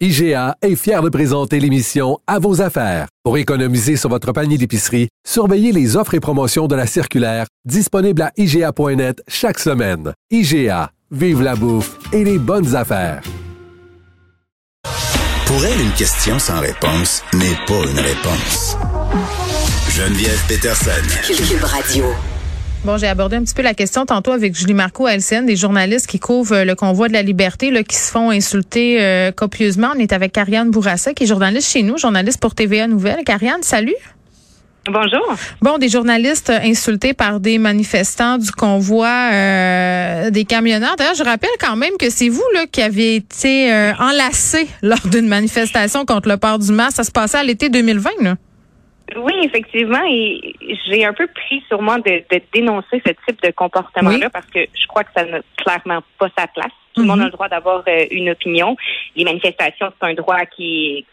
IGA est fier de présenter l'émission À vos affaires. Pour économiser sur votre panier d'épicerie, surveillez les offres et promotions de la circulaire disponible à IGA.net chaque semaine. IGA, vive la bouffe et les bonnes affaires. Pour elle, une question sans réponse n'est pas une réponse. Geneviève Peterson. Cube Radio. Bon, j'ai abordé un petit peu la question tantôt avec Julie Marco à LCN, des journalistes qui couvrent euh, le convoi de la liberté, là, qui se font insulter euh, copieusement. On est avec Karianne Bourassa, qui est journaliste chez nous, journaliste pour TVA Nouvelle. Karianne, salut. Bonjour. Bon, des journalistes insultés par des manifestants du convoi euh, des camionneurs. D'ailleurs, je rappelle quand même que c'est vous là qui avez été enlacé lors d'une manifestation contre le port du masque. Ça se passait à l'été 2020, là. Oui, effectivement, et j'ai un peu pris sur moi de, dénoncer ce type de comportement-là parce que je crois que ça n'a clairement pas sa place. Tout le monde a mhm. le droit d'avoir euh, une opinion. Les manifestations, c'est un droit qui,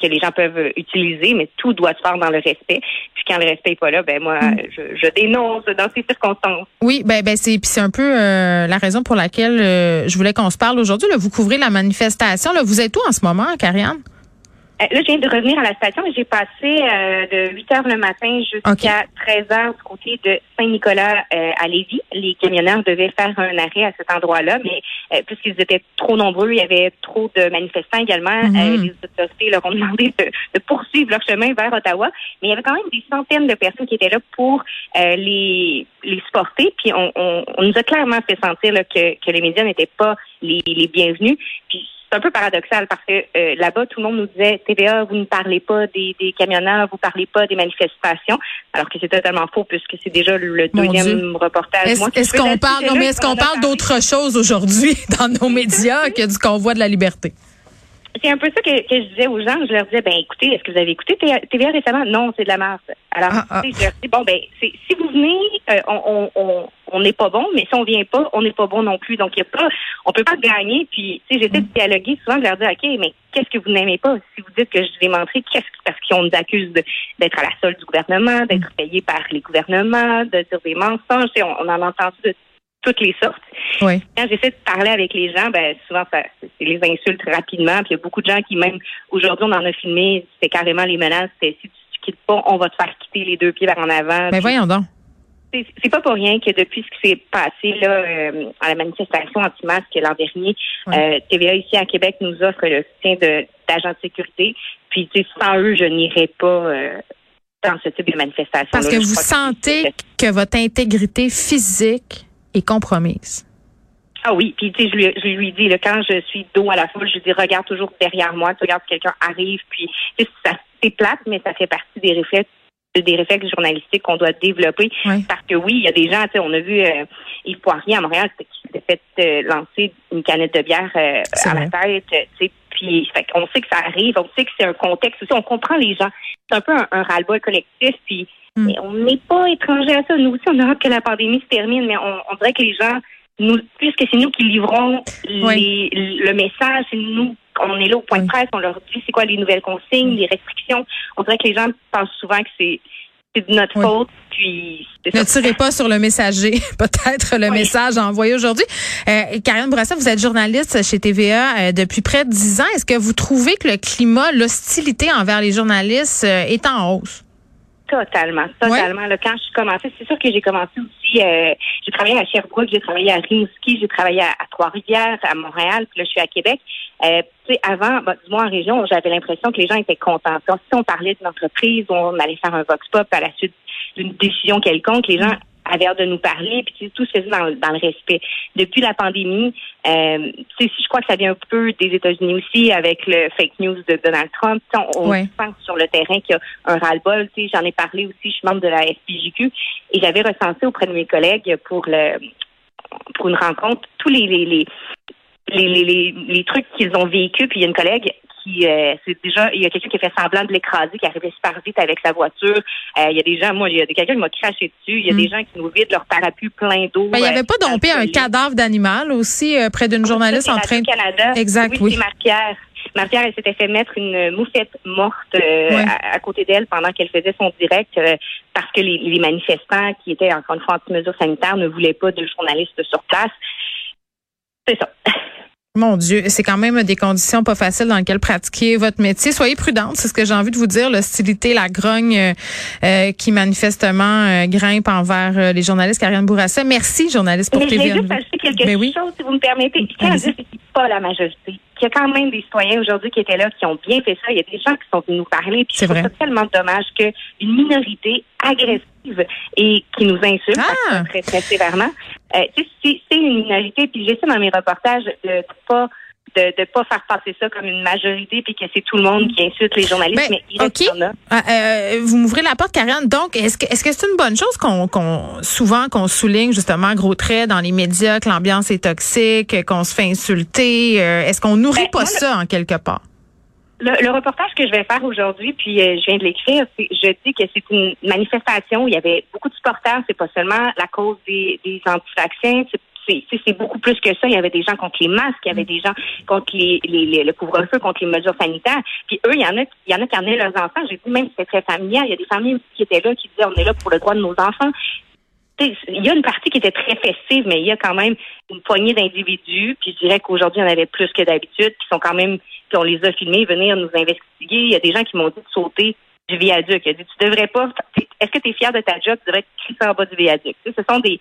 que les gens peuvent utiliser, mais tout doit se faire dans le respect. Puis quand le respect n'est pas là, ben moi, mhm. je, dénonce dans ces circonstances. Oui, ben, ben c'est c'est un peu euh, la raison pour laquelle euh, je voulais qu'on se parle aujourd'hui. Vous couvrez la manifestation. Là, vous êtes où en ce moment, Karianne? Euh, là, je viens de revenir à la station et j'ai passé euh, de 8 heures le matin jusqu'à 13 heures du côté de Saint-Nicolas euh, à Lévis. Les camionneurs devaient faire un arrêt à cet endroit-là, mais puisqu'ils étaient trop nombreux, il y avait trop de manifestants également. Mhm. les autorités leur ont demandé de, poursuivre leur chemin vers Ottawa, mais il y avait quand même des centaines de personnes qui étaient là pour les, les supporter. Puis on, on, nous a clairement fait sentir que, que les médias n'étaient pas les, les bienvenus. Puis c'est un peu paradoxal parce que euh, là-bas, tout le monde nous disait TVA, vous ne parlez pas des, des camionneurs, vous ne parlez pas des manifestations, alors que c'est totalement faux puisque c'est déjà le deuxième reportage. Est-ce qu'on parle, non, mais est-ce qu'on parle d'autre chose aujourd'hui dans nos médias que du convoi de la liberté? C'est un peu ça que, que, je disais aux gens. Je leur disais, ben écoutez, est-ce que vous avez écouté TVA récemment? Non, c'est de la masse. Alors, ah, ah. je leur dis, bon, ben, si vous venez, euh, on, on, on n'est pas bon, mais si on vient pas, on n'est pas bon non plus. Donc, il y a pas, on peut pas gagner. Puis, tu sais, j'essaie de mm. dialoguer souvent, de leur dire, OK, mais qu'est-ce que vous n'aimez pas? Si vous dites que je vous ai montré, qu'est-ce que, parce qu'on nous accuse d'être à la solde du gouvernement, d'être mm. payé par les gouvernements, de dire des mensonges. On, on en entend de toutes les sortes. Oui. Quand j'essaie de parler avec les gens, ben souvent ça, c'est les insultes rapidement. Puis il y a beaucoup de gens qui même aujourd'hui on en a filmé, c'est carrément les menaces. C'est si tu quittes pas, on va te faire quitter les deux pieds vers en avant. Mais voyons donc. C'est pas pour rien que depuis ce qui s'est passé là euh, à la manifestation anti-masque l'an dernier, euh, TVA ici à Québec nous offre le soutien d'agents de, sécurité. Puis sans eux, je n'irais pas euh, dans ce type de manifestation. Parce que vous sentez que votre intégrité physique est compromise. Ah oui, puis tu sais, je lui, je lui dis, là, quand je suis dos à la foule, je lui dis, regarde toujours derrière moi, tu regardes quelqu'un arrive, puis ça c'est plate, mais ça fait partie des réflexes des réflexes journalistiques qu'on doit développer. Parce que oui, il y a des gens, tu sais, on a vu euh, Yves Poirier à Montréal qui s'est fait euh, lancer une canette de bière euh, à la tête, tu sais, puis fait on sait que ça arrive, on sait que c'est un contexte aussi, on comprend les gens. C'est un peu un, un ras-le-bol collectif, puis Mm. on n'est pas étranger à ça. Nous aussi, on a hâte que la pandémie se termine, mais on, dirait que les gens, nous, puisque c'est nous qui livrons le message, c'est nous, on est là au point de presse, on leur dit c'est quoi les nouvelles consignes, les restrictions. On dirait que les gens pensent souvent que c'est de notre faute. Puis ne tirez pas sur le messager, peut-être le message envoyé aujourd'hui. Euh, Karine Bourassa, vous êtes journaliste chez TVA euh, depuis près de dix ans. Est-ce que vous trouvez que le climat, l'hostilité envers les journalistes euh, est en hausse? Totalement, totalement. quand je suis commencé, c'est sûr que j'ai commencé aussi, euh, j'ai travaillé à Sherbrooke, j'ai travaillé à Rimouski, j'ai travaillé à, Trois-Rivières, à Montréal, puis là, je suis à Québec. Euh, tu sais, avant, bah, du moins en région, j'avais l'impression que les gens étaient contents. si on parlait d'une entreprise, on allait faire un vox pop à la suite d'une décision quelconque, les gens avait hâte de nous parler, puis tout se faisait dans, dans, le respect. Depuis la pandémie, euh, je crois que ça vient un peu des États-Unis aussi avec le fake news de Donald Trump. On, on pense sur le terrain qu'il y a un ras-le-bol. J'en ai parlé aussi, je suis membre de la FPJQ, et j'avais recensé auprès de mes collègues pour le pour une rencontre tous les les, les les, les, les, trucs qu'ils ont vécu. Puis il y a une collègue qui, euh, c'est déjà, il y a quelqu'un qui a fait semblant de l'écraser, qui arrivait super vite avec sa voiture. Euh, il y a des gens, moi, il y a quelqu'un qui m'a craché dessus. Il y a Mm. des gens qui nous vident leur parapluie plein d'eau. Ben, il n'y avait euh, pas dompé un cadavre d'animal aussi euh, près d'une journaliste en train de... Radio-Canada. Exact, oui. c'est Marc-Pierre. Marc-Pierre, elle s'était fait mettre une moufette morte euh, à, à côté d'elle pendant qu'elle faisait son direct euh, parce que les, les manifestants qui étaient encore une fois anti-mesures sanitaires ne voulaient pas de journalistes sur place. C'est ça. Mon Dieu, c'est quand même des conditions pas faciles dans lesquelles pratiquer votre métier. Soyez prudente, c'est ce que j'ai envie de vous dire. L'hostilité, la grogne euh, euh, qui manifestement euh, grimpe envers euh, les journalistes. Karianne Bourassa, merci, journaliste pour Mais je juste ajouter quelque Ben oui. chose, si vous me permettez. Je tiens à dire pas la majorité. Il y a quand même des citoyens aujourd'hui qui étaient là, qui ont bien fait ça. Il y a des gens qui sont venus nous parler. Puis C'est vrai. ça tellement dommage qu'une minorité agressive et qui nous insulte Ah! très, très sévèrement, euh, c'est une minorité. Puis j'essaie dans mes reportages de, de pas de ne pas faire passer ça comme une majorité puis que c'est tout le monde qui insulte les journalistes, Ben, mais il reste OK. qu'il y en a. Ah, euh, vous m'ouvrez la porte, Karianne. Donc, est-ce que est-ce que c'est une bonne chose qu'on qu'on souvent qu'on souligne justement gros traits dans les médias que l'ambiance est toxique, qu'on se fait insulter euh, Est-ce qu'on nourrit Ben, pas moi, ça en quelque part? Le, le reportage que je vais faire aujourd'hui, puis euh, je viens de l'écrire, c'est je dis que c'est une manifestation où il y avait beaucoup de supporters. C'est pas seulement la cause des, des anti-vaccins. C'est beaucoup plus que ça. Il y avait des gens contre les masques, il y avait des gens contre les, les- les- le couvre-feu, contre les mesures sanitaires. Puis eux, il y en a, il y en a qui amenaient leurs enfants. J'ai dit même que c'était très familial. Il y a des familles qui étaient là, qui disaient on est là pour le droit de nos enfants. Il y a une partie qui était très festive, mais il y a quand même une poignée d'individus. Puis je dirais qu'aujourd'hui, il y en avait plus que d'habitude, qui sont quand même, puis on les a filmés, venir nous investiguer. Il y a des gens qui m'ont dit de sauter du viaduc. Il a dit, tu devrais pas, est-ce que tu es fier de ta job? Tu devrais te crisser en bas du viaduc. Tu sais, ce sont des,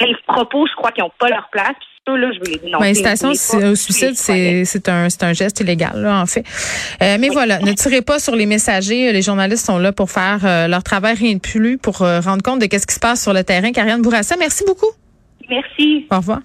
des propos, je crois, qui n'ont pas leur place. Là, je les incitation au suicide, les c'est un un geste illégal là en fait. Euh, mais voilà, ne tirez pas sur les messagers. Les journalistes sont là pour faire euh, leur travail rien de plus, pour euh, rendre compte de qu'est-ce qui se passe sur le terrain. Karianne Bourassa, merci beaucoup. Merci. Au revoir.